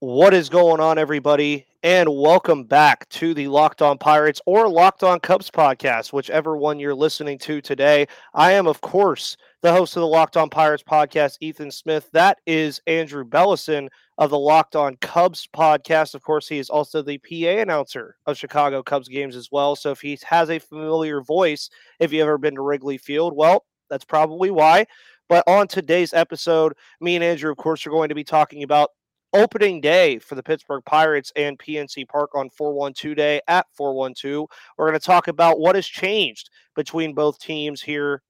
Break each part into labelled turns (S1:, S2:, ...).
S1: What is going on, everybody? And welcome back to the Locked On Pirates or Locked On Cubs podcast, whichever one you're listening to today. I am, of course, the host of the Locked On Pirates podcast, Ethan Smith. That is Andrew Belleson of the Locked On Cubs podcast. Of course, he is also the PA announcer of Chicago Cubs games as well. So if he has a familiar voice, if you've ever been to Wrigley Field, well, that's probably why. But on today's episode, me and Andrew, of course, are going to be talking about opening day for the Pittsburgh Pirates and PNC Park on 412 day at 412. We're going to talk about what has changed between both teams here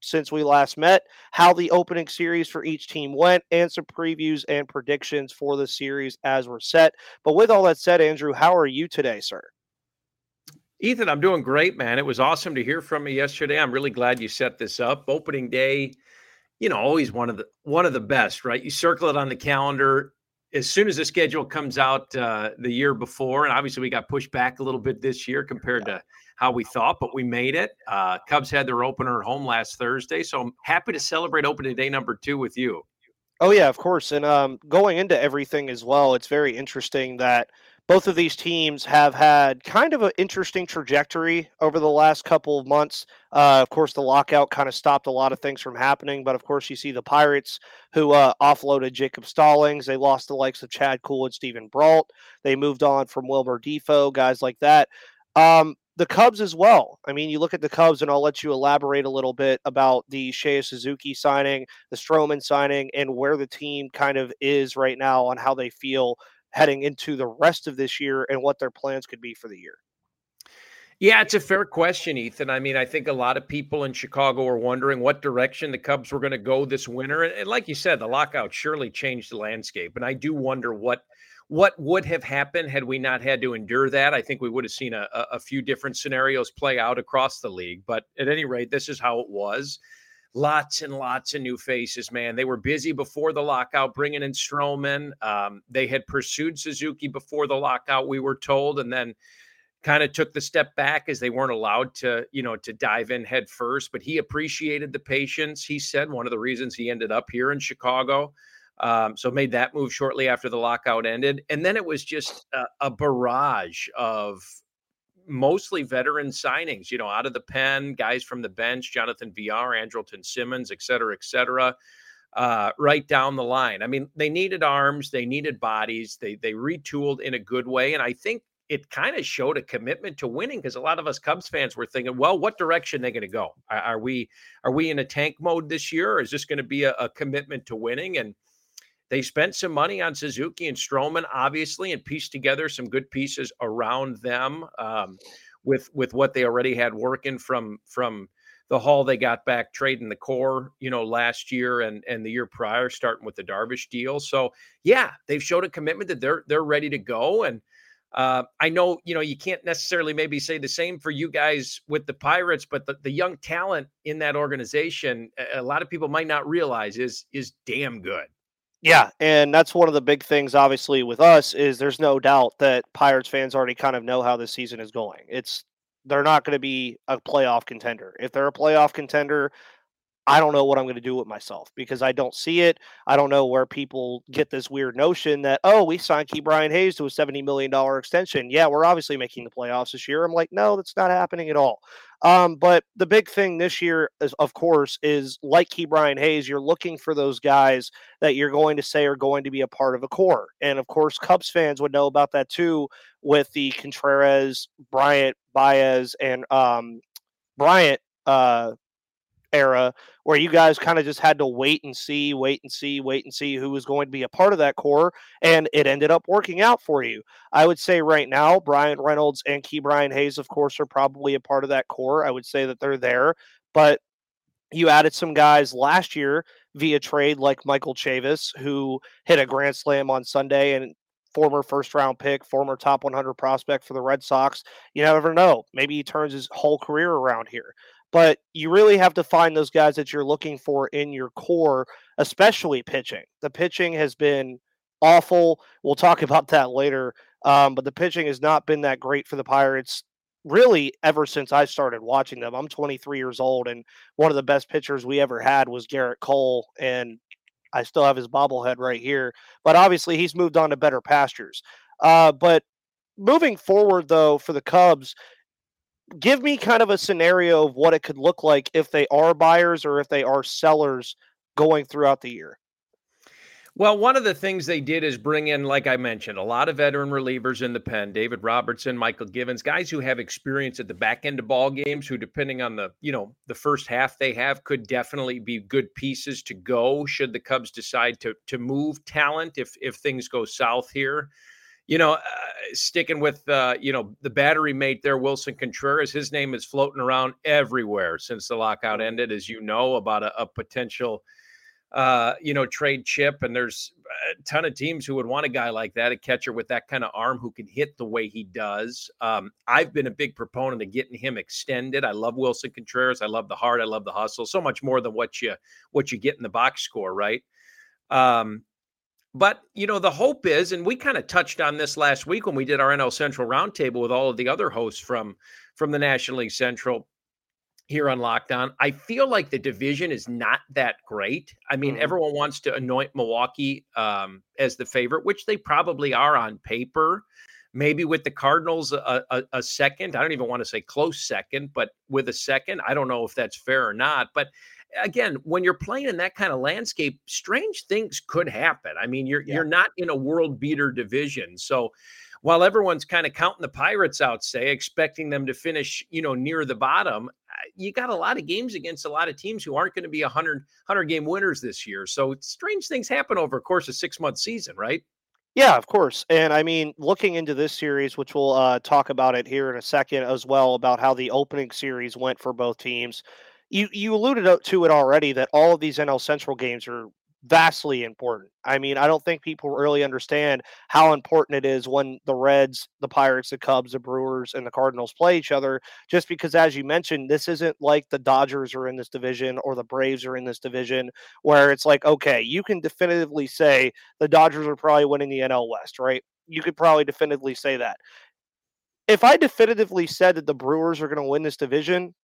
S1: since we last met, how the opening series for each team went, and some previews and predictions for the series as we're set. But with all that said, Andrew, how are you today, sir?
S2: Ethan, I'm doing great, man. It was awesome to hear from you yesterday. I'm really glad you set this up. Opening day, you know, always one of the one of the best, right? You circle it on the calendar as soon as the schedule comes out uh, the year before, and obviously we got pushed back a little bit this year compared to how we thought, but we made it. Uh, Cubs had their opener at home last Thursday, so I'm happy to celebrate opening day number two with you.
S1: Oh yeah, of course. And um, going into everything as well, it's very interesting that both of these teams have had kind of an interesting trajectory over the last couple of months. Uh, of course, the lockout kind of stopped a lot of things from happening, but of course, you see the Pirates who uh, offloaded Jacob Stallings. They lost the likes of Chad Kuhl and Steven Brault. They moved on from Wilmer Difo, guys like that. Um, the Cubs as well. I mean, you look at the Cubs, and I'll let you elaborate a little bit about the Seiya Suzuki signing, the Stroman signing, and where the team kind of is right now on how they feel heading into the rest of this year and what their plans could be for the year.
S2: Yeah, it's a fair question, Ethan. I mean, I think a lot of people in Chicago are wondering what direction the Cubs were going to go this winter. And, like you said, the lockout surely changed the landscape. And I do wonder what what would have happened had we not had to endure that. I think we would have seen a, a few different scenarios play out across the league. But at any rate, this is how it was lots and lots of new faces, man. They were busy before the lockout, bringing in Stroman. Um, they had pursued Suzuki before the lockout, we were told, and then kind of took the step back as they weren't allowed to, you know, to dive in head first. But he appreciated the patience. He said one of the reasons he ended up here in Chicago. Um, so made that move shortly after the lockout ended, and then it was just a, a barrage of mostly veteran signings, you know, out of the pen, guys from the bench, Jonathan Villar, Andrelton Simmons, et cetera, et cetera, uh, right down the line. I mean, they needed arms, they needed bodies, they they retooled in a good way, and I think it kind of showed a commitment to winning because a lot of us Cubs fans were thinking, well, what direction are they going to go? Are, are, we are we in a tank mode this year, or is this going to be a, a commitment to winning? And they spent some money on Suzuki and Stroman, obviously, and pieced together some good pieces around them um, with with what they already had working from from the haul they got back trading the core, you know, last year and and the year prior, starting with the Darvish deal. So yeah, they've showed a commitment that they're they're ready to go. And uh, I know you know you can't necessarily maybe say the same for you guys with the Pirates, but the, the young talent in that organization, a lot of people might not realize is is damn good.
S1: Yeah, and that's one of the big things obviously with us is there's no doubt that Pirates fans already kind of know how this season is going. It's they're not going to be a playoff contender. If they're a playoff contender, I don't know what I'm going to do with myself because I don't see it. I don't know where people get this weird notion that, oh, we signed Ke'Bryan Hayes to a $70 million extension. Yeah, we're obviously making the playoffs this year. I'm like, no, that's not happening at all. Um, but the big thing this year, is, of course, is like Ke'Bryan Hayes, you're looking for those guys that you're going to say are going to be a part of a core. And of course, Cubs fans would know about that too with the Contreras, Bryant, Baez, and um, Bryant uh, era where you guys kind of just had to wait and see, wait and see, wait and see who was going to be a part of that core, and it ended up working out for you. I would say right now, Bryan Reynolds and Ke'Bryan Hayes, of course, are probably a part of that core. I would say that they're there, but you added some guys last year via trade like Michael Chavis, who hit a grand slam on Sunday and former first round pick, former top 100 prospect for the Red Sox. You never know. Maybe he turns his whole career around here but you really have to find those guys that you're looking for in your core, especially pitching. The pitching has been awful. We'll talk about that later. Um, but the pitching has not been that great for the Pirates really ever since I started watching them. I'm 23 years old, and one of the best pitchers we ever had was Gerrit Cole. And I still have his bobblehead right here, but obviously he's moved on to better pastures. Uh, but moving forward, though, for the Cubs, give me kind of a scenario of what it could look like if they are buyers or if they are sellers going throughout the year.
S2: Well, one of the things they did is bring in, like I mentioned, a lot of veteran relievers in the pen. David Robertson, Mychal Givens, guys who have experience at the back end of ball games, who, depending on the you know the first half they have, could definitely be good pieces to go should the Cubs decide to to move talent if if things go south here. You know, uh, sticking with uh, you know the battery mate there, Willson Contreras. His name is floating around everywhere since the lockout ended, as you know, about a, a potential uh, you know, trade chip. And there's a ton of teams who would want a guy like that, a catcher with that kind of arm who can hit the way he does. Um, I've been a big proponent of getting him extended. I love Willson Contreras. I love the heart. I love the hustle. So much more than what you what you get in the box score, right? Um, but you know, the hope is, and we kind of touched on this last week when we did our NL Central roundtable with all of the other hosts from from the National League Central here on Locked On. I feel like the division is not that great. I mean, mm-hmm. everyone wants to anoint Milwaukee um, as the favorite, which they probably are on paper. Maybe with the Cardinals a, a, a, second. I don't even want to say close second, but with a second, I don't know if that's fair or not. But again, when you're playing in that kind of landscape, strange things could happen. I mean, you're yeah. you're not in a world beater division, so while everyone's kind of counting the Pirates out, say, expecting them to finish, you know, near the bottom, you got a lot of games against a lot of teams who aren't going to be 100, 100 game winners this year. So strange things happen over a course of six month season, right?
S1: Yeah, of course. And I mean, looking into this series, which we'll uh, talk about it here in a second as well, about how the opening series went for both teams. You you alluded to it already that all of these NL Central games are vastly important. I mean, I don't think people really understand how important it is when the Reds, the Pirates, the Cubs, the Brewers, and the Cardinals play each other, just because, as you mentioned, this isn't like the Dodgers are in this division or the Braves are in this division where it's like, okay, you can definitively say the Dodgers are probably winning the NL West, right? You could probably definitively say that. If I definitively said that the Brewers are going to win this division,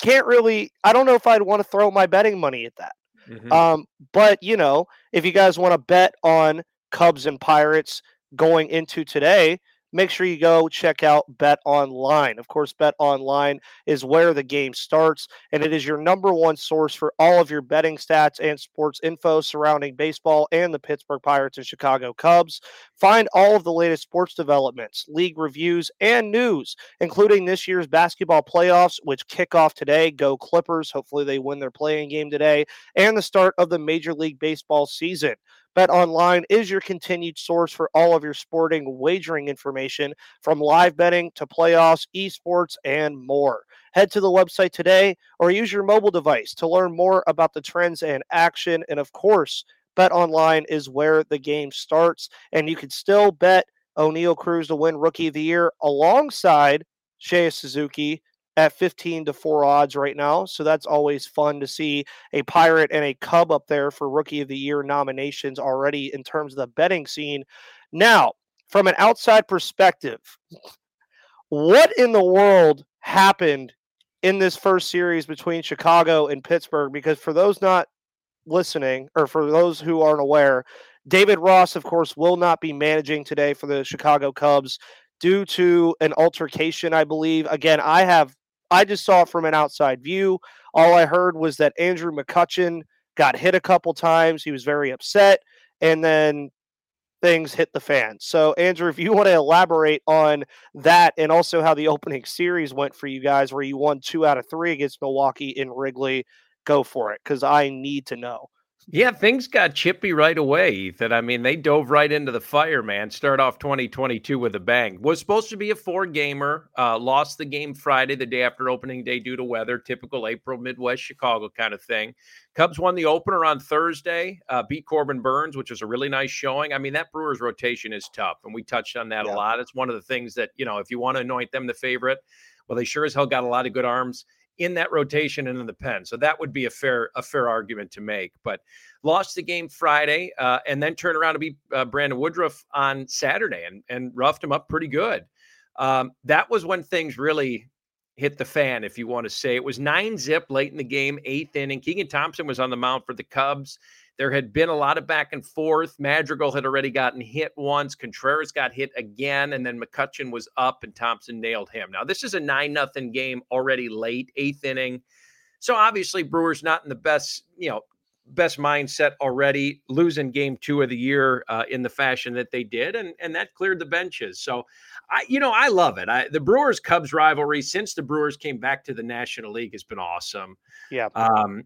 S1: can't really, I don't know if I'd want to throw my betting money at that. Mm-hmm. Um, but you know, if you guys want to bet on Cubs and Pirates going into today, make sure you go check out Bet Online. Of course, Bet Online is where the game starts, and it is your number one source for all of your betting stats and sports info surrounding baseball and the Pittsburgh Pirates and Chicago Cubs. Find all of the latest sports developments, league reviews, and news, including this year's basketball playoffs, which kick off today. Go Clippers. Hopefully, they win their playing game today, and the start of the Major League Baseball season. Bet Online is your continued source for all of your sporting wagering information from live betting to playoffs, esports, and more. Head to the website today or use your mobile device to learn more about the trends and action. And of course, Bet Online is where the game starts, and you can still bet Oneil Cruz to win Rookie of the Year alongside Seiya Suzuki at 15 to 4 odds right now. So that's always fun to see a Pirate and a Cub up there for Rookie of the Year nominations already in terms of the betting scene. Now, from an outside perspective, what in the world happened in this first series between Chicago and Pittsburgh? Because for those not listening, or for those who aren't aware, David Ross, of course, will not be managing today for the Chicago Cubs due to an altercation, I believe. Again, I have I just saw it from an outside view. All I heard was that Andrew McCutchen got hit a couple times. He was very upset. And then things hit the fan. So, Andrew, if you want to elaborate on that and also how the opening series went for you guys, where you won two out of three against Milwaukee in Wrigley, go for it because I need to know.
S2: Yeah, things got chippy right away, Ethan. I mean, they dove right into the fire, man. Start off 2022 with a bang. Was supposed to be a four gamer. Uh, lost the game Friday, the day after opening day, due to weather. Typical April Midwest Chicago kind of thing. Cubs won the opener on Thursday, uh, beat Corbin Burnes, which was a really nice showing. I mean, that Brewers rotation is tough, and we touched on that yeah. a lot. It's one of the things that, you know, if you want to anoint them the favorite, well, they sure as hell got a lot of good arms in that rotation and in the pen. So that would be a fair a fair argument to make. But lost the game Friday uh, and then turned around to beat uh, Brandon Woodruff on Saturday and and roughed him up pretty good. Um, that was when things really hit the fan, if you want to say. It was nine zip late in the game, eighth inning. Keegan Thompson was on the mound for the Cubs. There had been a lot of back and forth. Madrigal had already gotten hit once. Contreras got hit again, and then McCutchen was up, and Thompson nailed him. Now this is a nine nothing game already late, eighth inning. So obviously Brewers not in the best, you know, best mindset already, losing game two of the year uh, in the fashion that they did, and and that cleared the benches. So, I you know I love it. I, the Brewers Cubs rivalry since the Brewers came back to the National League has been awesome.
S1: Yeah.
S2: Um,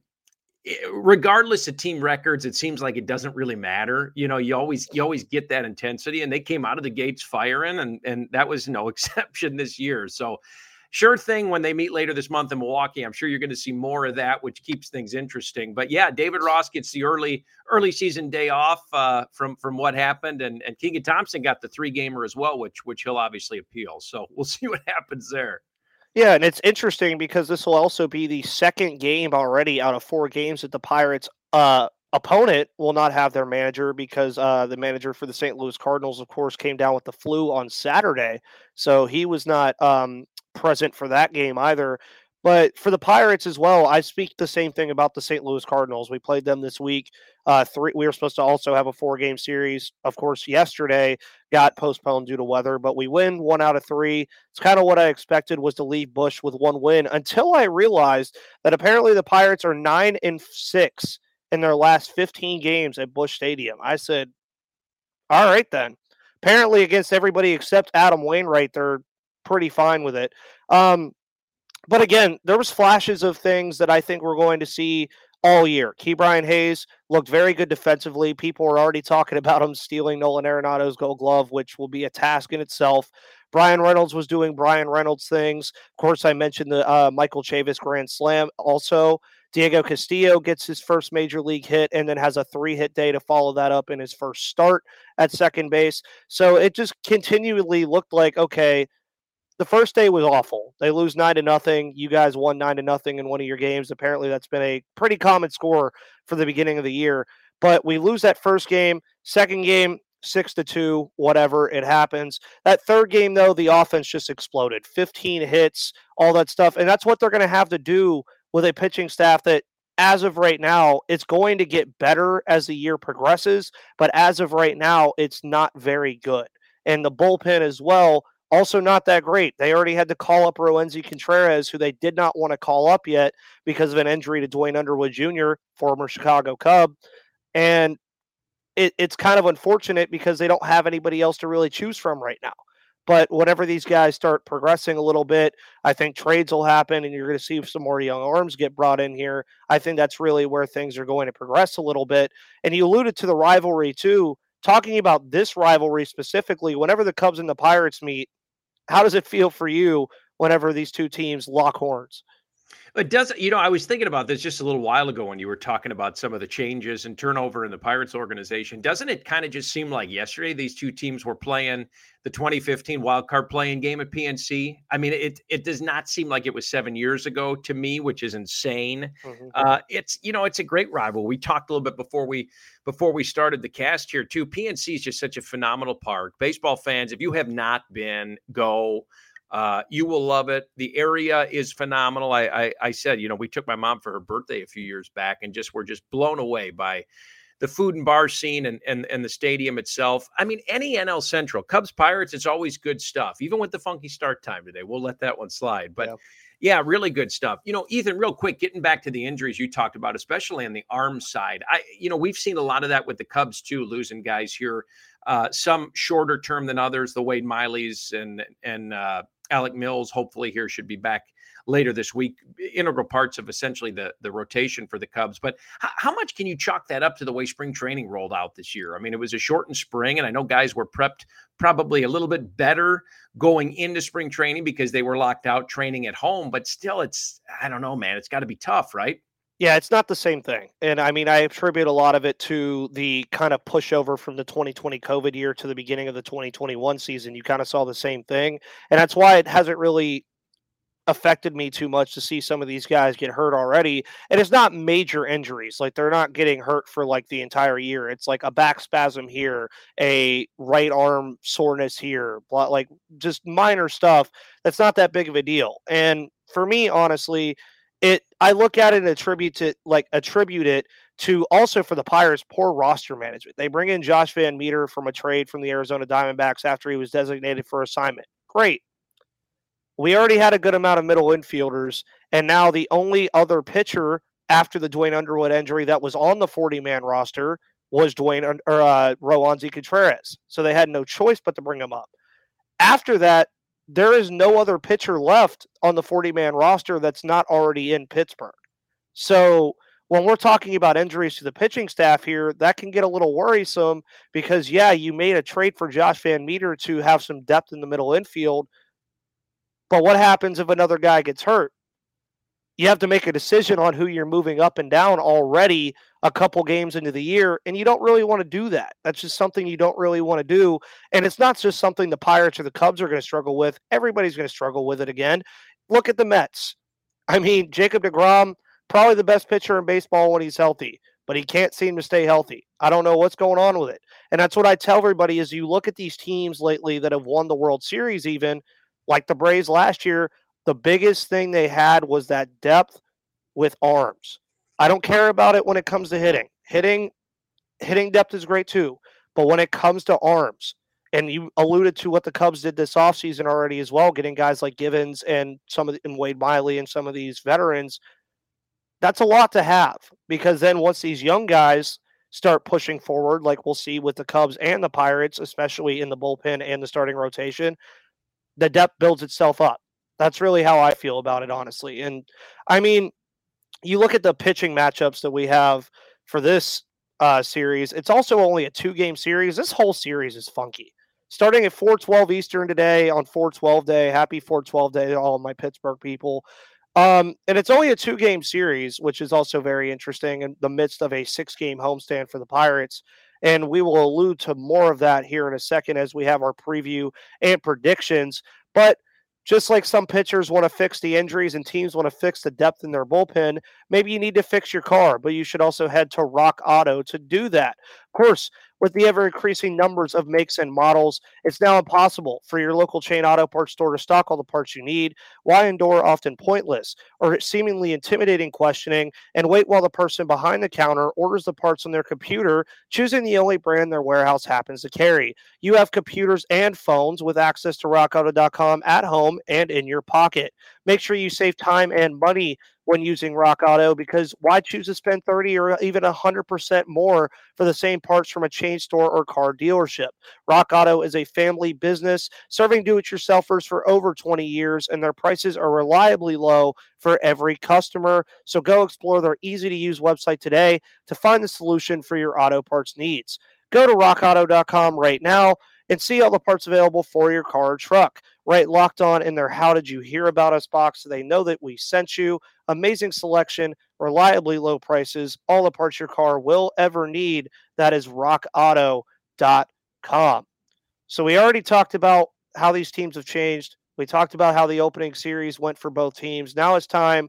S2: regardless of team records, it seems like it doesn't really matter. You know, you always you always get that intensity, and they came out of the gates firing, and and that was no exception this year. So sure thing when they meet later this month in Milwaukee. I'm sure you're going to see more of that, which keeps things interesting. But yeah, David Ross gets the early early season day off uh, from from what happened, and and Keegan Thompson got the three gamer as well, which which he'll obviously appeal. So we'll see what happens there.
S1: Yeah, and it's interesting because this will also be the second game already out of four games that the Pirates uh, opponent will not have their manager because uh, the manager for the St. Louis Cardinals, of course, came down with the flu on Saturday, so he was not um, present for that game either. But for the Pirates as well, I speak the same thing about the St. Louis Cardinals. We played them this week. Uh, three. We were supposed to also have a four-game series. Of course, yesterday got postponed due to weather, but we win one out of three. It's kind of what I expected was to leave Busch with one win until I realized that apparently the Pirates are nine and six in their last 15 games at Busch Stadium. I said, "All right then." Apparently, against everybody except Adam Wainwright, they're pretty fine with it. Um, but again, there was flashes of things that I think we're going to see all year. Ke'Bryan Hayes looked very good defensively. People were already talking about him stealing Nolan Arenado's Gold Glove, which will be a task in itself. Bryan Reynolds was doing Bryan Reynolds things. Of course, I mentioned the uh, Michael Chavis Grand Slam. Also, Diego Castillo gets his first major league hit and then has a three hit day to follow that up in his first start at second base. So it just continually looked like, okay, the first day was awful. They lose nine to nothing. You guys won nine to nothing in one of your games. Apparently, that's been a pretty common score for the beginning of the year. But we lose that first game. Second game, six to two, whatever. It happens. That third game, though, the offense just exploded. 15 hits, all that stuff. And that's what they're going to have to do with a pitching staff that as of right now, it's going to get better as the year progresses. But as of right now, it's not very good. And the bullpen as well also not that great. They already had to call up Roansy Contreras, who they did not want to call up yet because of an injury to Duane Underwood Jr., former Chicago Cub. And it, it's kind of unfortunate because they don't have anybody else to really choose from right now. But whenever these guys start progressing a little bit, I think trades will happen and you're going to see some more young arms get brought in here. I think that's really where things are going to progress a little bit. And you alluded to the rivalry too. Talking about this rivalry specifically, whenever the Cubs and the Pirates meet, how does it feel for you whenever these two teams lock horns?
S2: It does. You know, I was thinking about this just a little while ago when you were talking about some of the changes and turnover in the Pirates organization. Doesn't it kind of just seem like yesterday these two teams were playing the 2015 wild card playing game at PNC? I mean, it it does not seem like it was seven years ago to me, which is insane. Mm-hmm. Uh, it's you know, it's a great rival. We talked a little bit before we before we started the cast here too. PNC is just such a phenomenal park. Baseball fans, if you have not been, go. Uh, you will love it. The area is phenomenal. I, I, I said, you know, we took my mom for her birthday a few years back, and just were just blown away by the food and bar scene and and and the stadium itself. I mean, any NL Central, Cubs Pirates, it's always good stuff. Even with the funky start time today, we'll let that one slide. But yeah. yeah, really good stuff. You know, Ethan, real quick, getting back to the injuries you talked about, especially on the arm side. I, you know, we've seen a lot of that with the Cubs too, losing guys here. Uh, some shorter term than others, the Wade Miley's and and uh, Alec Mills, hopefully, here should be back later this week. Integral parts of essentially the the rotation for the Cubs. But how much can you chalk that up to the way spring training rolled out this year? I mean, it was a shortened spring, and I know guys were prepped probably a little bit better going into spring training because they were locked out training at home. But still, it's I don't know, man. It's got to be tough, right?
S1: Yeah, it's not the same thing. And I mean, I attribute a lot of it to the kind of pushover from the 2020 COVID year to the beginning of the 2021 season. You kind of saw the same thing. And that's why it hasn't really affected me too much to see some of these guys get hurt already. And it's not major injuries. Like they're not getting hurt for like the entire year. It's like a back spasm here, a right arm soreness here, like just minor stuff. That's not that big of a deal. And for me, honestly, it I look at it and attribute it like attribute it to also for the Pirates, poor roster management. They bring in Josh VanMeter from a trade from the Arizona Diamondbacks after he was designated for assignment. Great. We already had a good amount of middle infielders, and now the only other pitcher after the Duane Underwood injury that was on the 40 man roster was Dwayne or uh, Roansy Contreras. So they had no choice but to bring him up. After that, there is no other pitcher left on the 40 man roster that's not already in Pittsburgh. So when we're talking about injuries to the pitching staff here, that can get a little worrisome because, yeah, you made a trade for Josh VanMeter to have some depth in the middle infield. But what happens if another guy gets hurt? You have to make a decision on who you're moving up and down already a couple games into the year, and you don't really want to do that. That's just something you don't really want to do. And it's not just something the Pirates or the Cubs are going to struggle with. Everybody's going to struggle with it again. Look at the Mets. I mean, Jacob DeGrom probably the best pitcher in baseball when he's healthy, but he can't seem to stay healthy. I don't know what's going on with it. And that's what I tell everybody is you look at these teams lately that have won the World Series even like the Braves last year, the biggest thing they had was that depth with arms. I don't care about it when it comes to hitting. Hitting hitting depth is great too, but when it comes to arms, and you alluded to what the Cubs did this offseason already as well, getting guys like Givens and some of the, and Wade Miley and some of these veterans that's a lot to have because then once these young guys start pushing forward, like we'll see with the Cubs and the Pirates, especially in the bullpen and the starting rotation, the depth builds itself up. That's really how I feel about it, honestly. And I mean, you look at the pitching matchups that we have for this uh, series, it's also only a two game series. This whole series is funky. Starting at 412 Eastern today on 412 day. Happy 412 day to all my Pittsburgh people. Um, and it's only a two game series, which is also very interesting in the midst of a six game homestand for the Pirates. And we will allude to more of that here in a second as we have our preview and predictions. But just like some pitchers want to fix the injuries and teams want to fix the depth in their bullpen, maybe you need to fix your car, but you should also head to Rock Auto to do that. Of course, with the ever increasing numbers of makes and models, it's now impossible for your local chain auto parts store to stock all the parts you need. Why endure often pointless or seemingly intimidating questioning and wait while the person behind the counter orders the parts on their computer, choosing the only brand their warehouse happens to carry? You have computers and phones with access to rockauto.com at home and in your pocket. Make sure you save time and money when using Rock Auto because why choose to spend 30 or even 100% more for the same parts from a chain store or car dealership? Rock Auto is a family business serving do it yourselfers for over 20 years, and their prices are reliably low for every customer. So go explore their easy to use website today to find the solution for your auto parts needs. Go to rockauto.com right now and see all the parts available for your car or truck. Right, locked on in their How Did You Hear About Us box so they know that we sent you. Amazing selection, reliably low prices, all the parts your car will ever need. That is rockauto.com. So we already talked about how these teams have changed. We talked about how the opening series went for both teams. Now it's time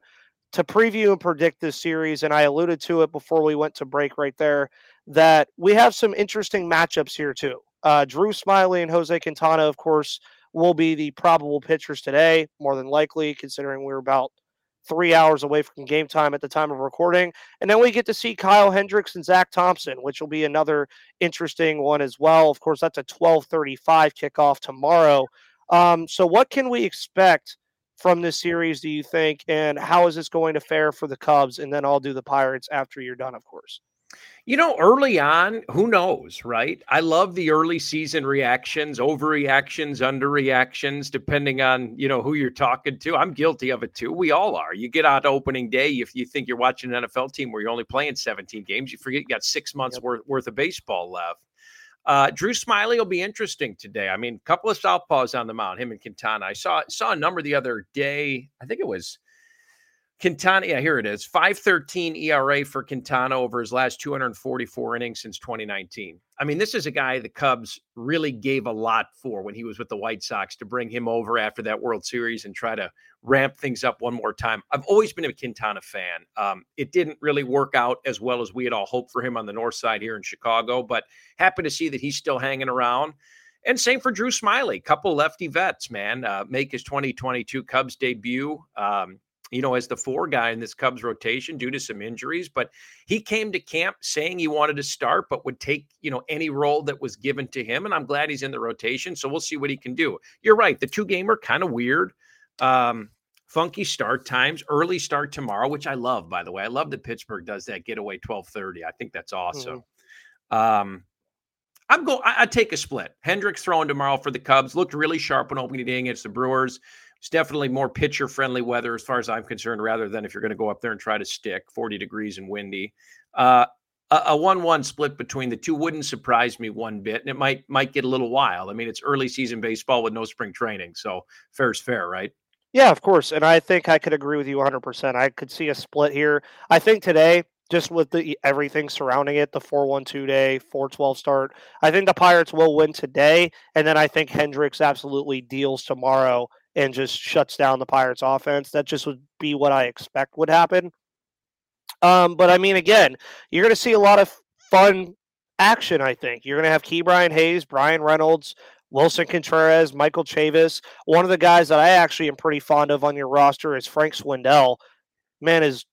S1: to preview and predict this series. And I alluded to it before we went to break right there that we have some interesting matchups here, too. Uh, Drew Smyly and Jose Quintana, of course, will be the probable pitchers today, more than likely, considering we're about three hours away from game time at the time of recording. And then we get to see Kyle Hendricks and Zach Thompson, which will be another interesting one as well. Of course, that's a 1235 kickoff tomorrow. Um, so what can we expect from this series, do you think? And how is this going to fare for the Cubs? And then I'll do the Pirates after you're done, of course.
S2: You know, early on, who knows, right? I love the early season reactions, overreactions, underreactions, depending on, you know, who you're talking to. I'm guilty of it too. We all are. You get out opening day, if you think you're watching an NFL team where you're only playing 17 games, you forget you got six months yep. worth, worth of baseball left. Uh, Drew Smyly will be interesting today. I mean, a couple of southpaws on the mound, him and Quintana. I saw saw a number the other day. I think it was Quintana, yeah, here it is. 513 ERA for Quintana over his last 244 innings since 2019. I mean, this is a guy the Cubs really gave a lot for when he was with the White Sox to bring him over after that World Series and try to ramp things up one more time. I've always been a Quintana fan. Um, it didn't really work out as well as we had all hoped for him on the north side here in Chicago, but happy to see that he's still hanging around. And same for Drew Smyly, couple lefty vets, man. Uh, make his 2022 Cubs debut. Um, you know, as the four guy in this Cubs rotation due to some injuries. But he came to camp saying he wanted to start, but would take, you know, any role that was given to him. And I'm glad he's in the rotation. So we'll see what he can do. You're right. The two gamer kind of weird. Um, funky start times, early start tomorrow, which I love, by the way. I love that Pittsburgh does that getaway 1230. I think that's awesome. Mm-hmm. Um, I'm going. I, I take a split. Hendricks throwing tomorrow for the Cubs looked really sharp when opening day against the Brewers. It's definitely more pitcher friendly weather as far as I'm concerned, rather than if you're going to go up there and try to stick 40 degrees and windy. Uh, a one-one split between the two wouldn't surprise me one bit, and it might might get a little wild. I mean, it's early season baseball with no spring training, so fair's fair, right?
S1: Yeah, of course, and I think I could agree with you 100. percent I could see a split here. I think today just with the everything surrounding it, the 4-1-2 day, 4-12 start. I think the Pirates will win today, and then I think Hendricks absolutely deals tomorrow and just shuts down the Pirates offense. That just would be what I expect would happen. Um, but I mean, again, you're going to see a lot of fun action. I think you're going to have Ke'Bryan Hayes, Bryan Reynolds, Willson Contreras, Michael Chavis. One of the guys that I actually am pretty fond of on your roster is Frank Schwindel. Man is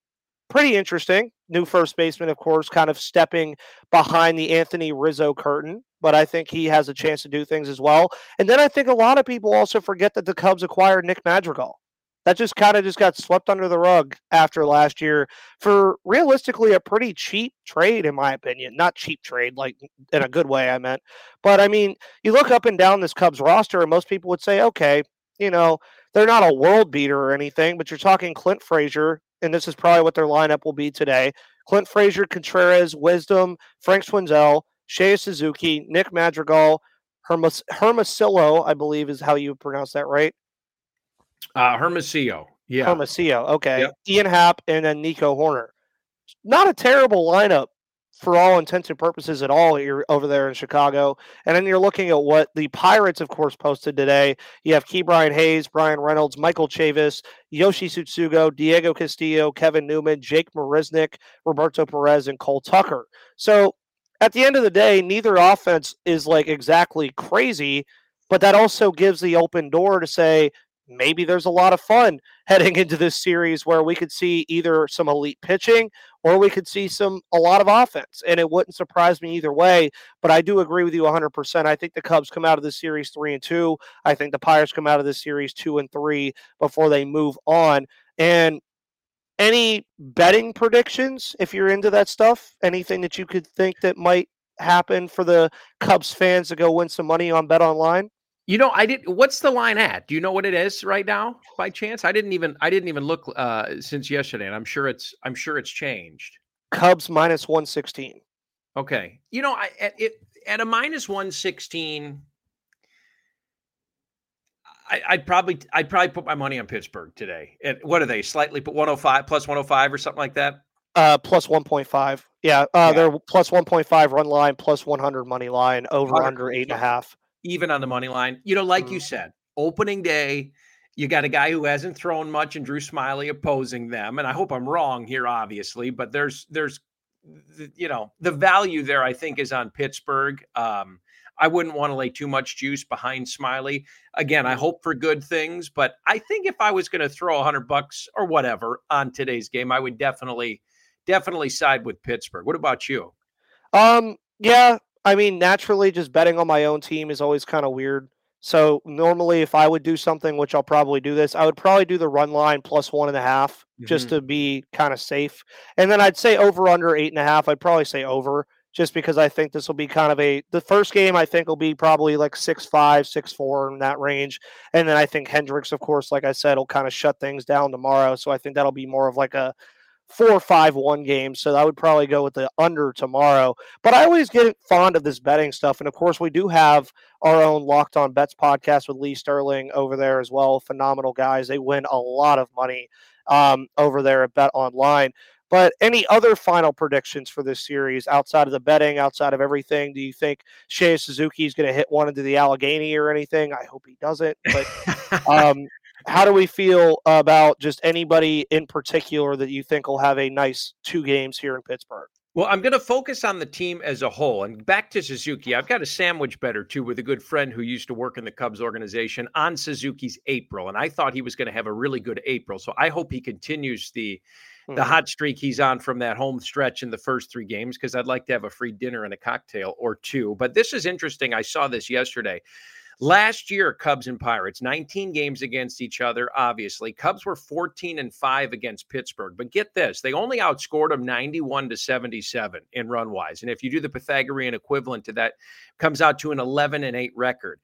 S1: pretty interesting. New first baseman, of course, kind of stepping behind the Anthony Rizzo curtain, but I think he has a chance to do things as well. And then I think a lot of people also forget that the Cubs acquired Nick Madrigal. That just kind of just got swept under the rug after last year for realistically a pretty cheap trade, in my opinion. Not cheap trade, like in a good way, I meant. But I mean, you look up and down this Cubs roster, and most people would say, okay, you know, they're not a world beater or anything, but you're talking Clint Frazier, and this is probably what their lineup will be today. Clint Frazier, Contreras, Wisdom, Frank Schwindel, Seiya Suzuki, Nick Madrigal, Hermas, Hermosillo, I believe is how you pronounce that, right?
S2: Uh, Hermosillo. Yeah.
S1: Hermosillo. Okay. Yep. Ian Happ and then Nico Hoerner. Not a terrible lineup for all intents and purposes at all you're over there in Chicago. And then you're looking at what the Pirates, of course, posted today. You have Ke'Bryan Hayes, Bryan Reynolds, Michael Chavis, Yoshi Tsutsugo, Diego Castillo, Kevin Newman, Jake Marisnick, Roberto Perez, and Cole Tucker. So at the end of the day, neither offense is like exactly crazy, but that also gives the open door to say, maybe there's a lot of fun heading into this series where we could see either some elite pitching or we could see some a lot of offense and it wouldn't surprise me either way but i do agree with you 100% i think the cubs come out of this series 3 and 2 i think the pirates come out of this series 2 and 3 before they move on and any betting predictions if you're into that stuff? Anything that you could think that might happen for the cubs fans to go win some money on bet online
S2: you know, I did. What's the line at? Do you know what it is right now, by chance? I didn't even. I didn't even look uh, since yesterday, and I'm sure it's. I'm sure it's changed.
S1: Cubs minus one sixteen.
S2: Okay, you know, I at it at a minus one sixteen. I, would probably I'd probably put my money on Pittsburgh today. And what are they? Slightly put 105 plus 105 or something like that.
S1: Uh, plus 1.5. Yeah, uh, yeah. they're plus 1.5 run line, plus 100 money line, over under eight and a half
S2: even on the money line. You know, like mm. you said, opening day, you got a guy who hasn't thrown much and Drew Smyly opposing them. And I hope I'm wrong here, obviously, but there's there's you know the value there. I think is on Pittsburgh. Um, I wouldn't want to lay too much juice behind Smyly. Again, I hope for good things, but I think if I was going to throw a hundred bucks or whatever on today's game, I would definitely definitely side with Pittsburgh. What about you?
S1: Um, yeah, I mean, naturally, just betting on my own team is always kind of weird. So normally, if I would do something, which I'll probably do this, I would probably do the run line plus one and a half, mm-hmm. just to be kind of safe. And then I'd say over under eight and a half. I'd probably say over, just because I think this will be kind of a the first game. I think will be probably like six five, six four in that range. And then I think Hendricks, of course, like I said, will kind of shut things down tomorrow. So I think that'll be more of like a four or games. So I would probably go with the under tomorrow. But I always get fond of this betting stuff. And of course, we do have our own Locked On Bets podcast with Lee Sterling over there as well. Phenomenal guys. They win a lot of money um, over there at Bet Online. But any other final predictions for this series outside of the betting, outside of everything? Do you think Seiya Suzuki is going to hit one into the Allegheny or anything? I hope he doesn't. But um, how do we feel about just anybody in particular that you think will have a nice two games here in Pittsburgh?
S2: Well, I'm going to focus on the team as a whole. And back to Suzuki, I've got a sandwich better too with a good friend who used to work in the Cubs organization on Suzuki's April. And I thought he was going to have a really good April. So I hope he continues the mm-hmm. the hot streak he's on from that home stretch in the first three games because I'd like to have a free dinner and a cocktail or two. But this is interesting. I saw this yesterday. Last year, Cubs and Pirates, 19 games against each other, obviously. Cubs were 14 and 5 against Pittsburgh. But get this, they only outscored them 91 to 77 in run wise. And if you do the Pythagorean equivalent to that, comes out to an 11 and 8 record.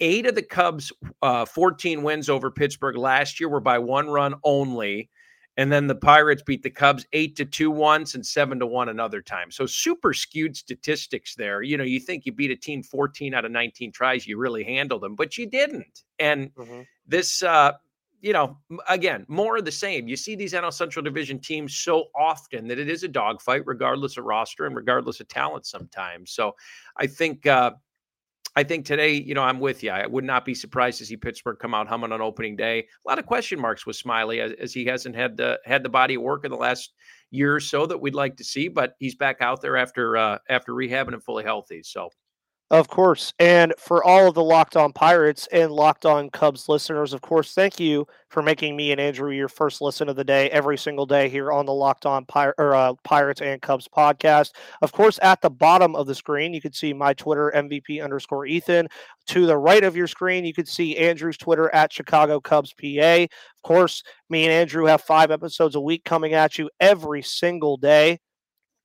S2: Eight of the Cubs' uh, 14 wins over Pittsburgh last year were by one run only. And then the Pirates beat the Cubs eight to two once and seven to one another time. So super skewed statistics there. You know, you think you beat a team 14 out of 19 tries, you really handled them, but you didn't. And mm-hmm. this, uh, you know, again, more of the same. You see these NL Central Division teams so often that it is a dogfight, regardless of roster and regardless of talent sometimes. So I think, uh, I think today, you know, I'm with you. I would not be surprised to see Pittsburgh come out humming on opening day. A lot of question marks with Smyly as, as he hasn't had the had the body of work in the last year or so that we'd like to see, but he's back out there after uh, after rehabbing and fully healthy. So
S1: of course. And for all of the Locked On Pirates and Locked On Cubs listeners, of course, thank you for making me and Andrew your first listen of the day every single day here on the Locked On Pir- or, uh, Pirates and Cubs podcast. Of course, at the bottom of the screen, you can see my Twitter, MVP underscore Ethan. To the right of your screen, you can see Andrew's Twitter at Chicago Cubs PA. Of course, me and Andrew have five episodes a week coming at you every single day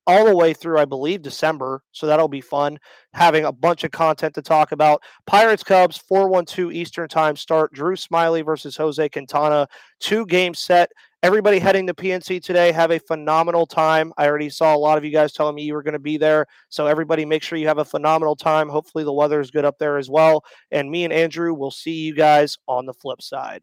S1: all the way through, I believe, December. So that'll be fun having a bunch of content to talk about. Pirates Cubs, 412 Eastern Time start. Drew Smyly versus Jose Quintana. Two game set. Everybody heading to PNC today, have a phenomenal time. I already saw a lot of you guys telling me you were going to be there. So, everybody, make sure you have a phenomenal time. Hopefully, the weather is good up there as well. And me and Andrew will see you guys on the flip side.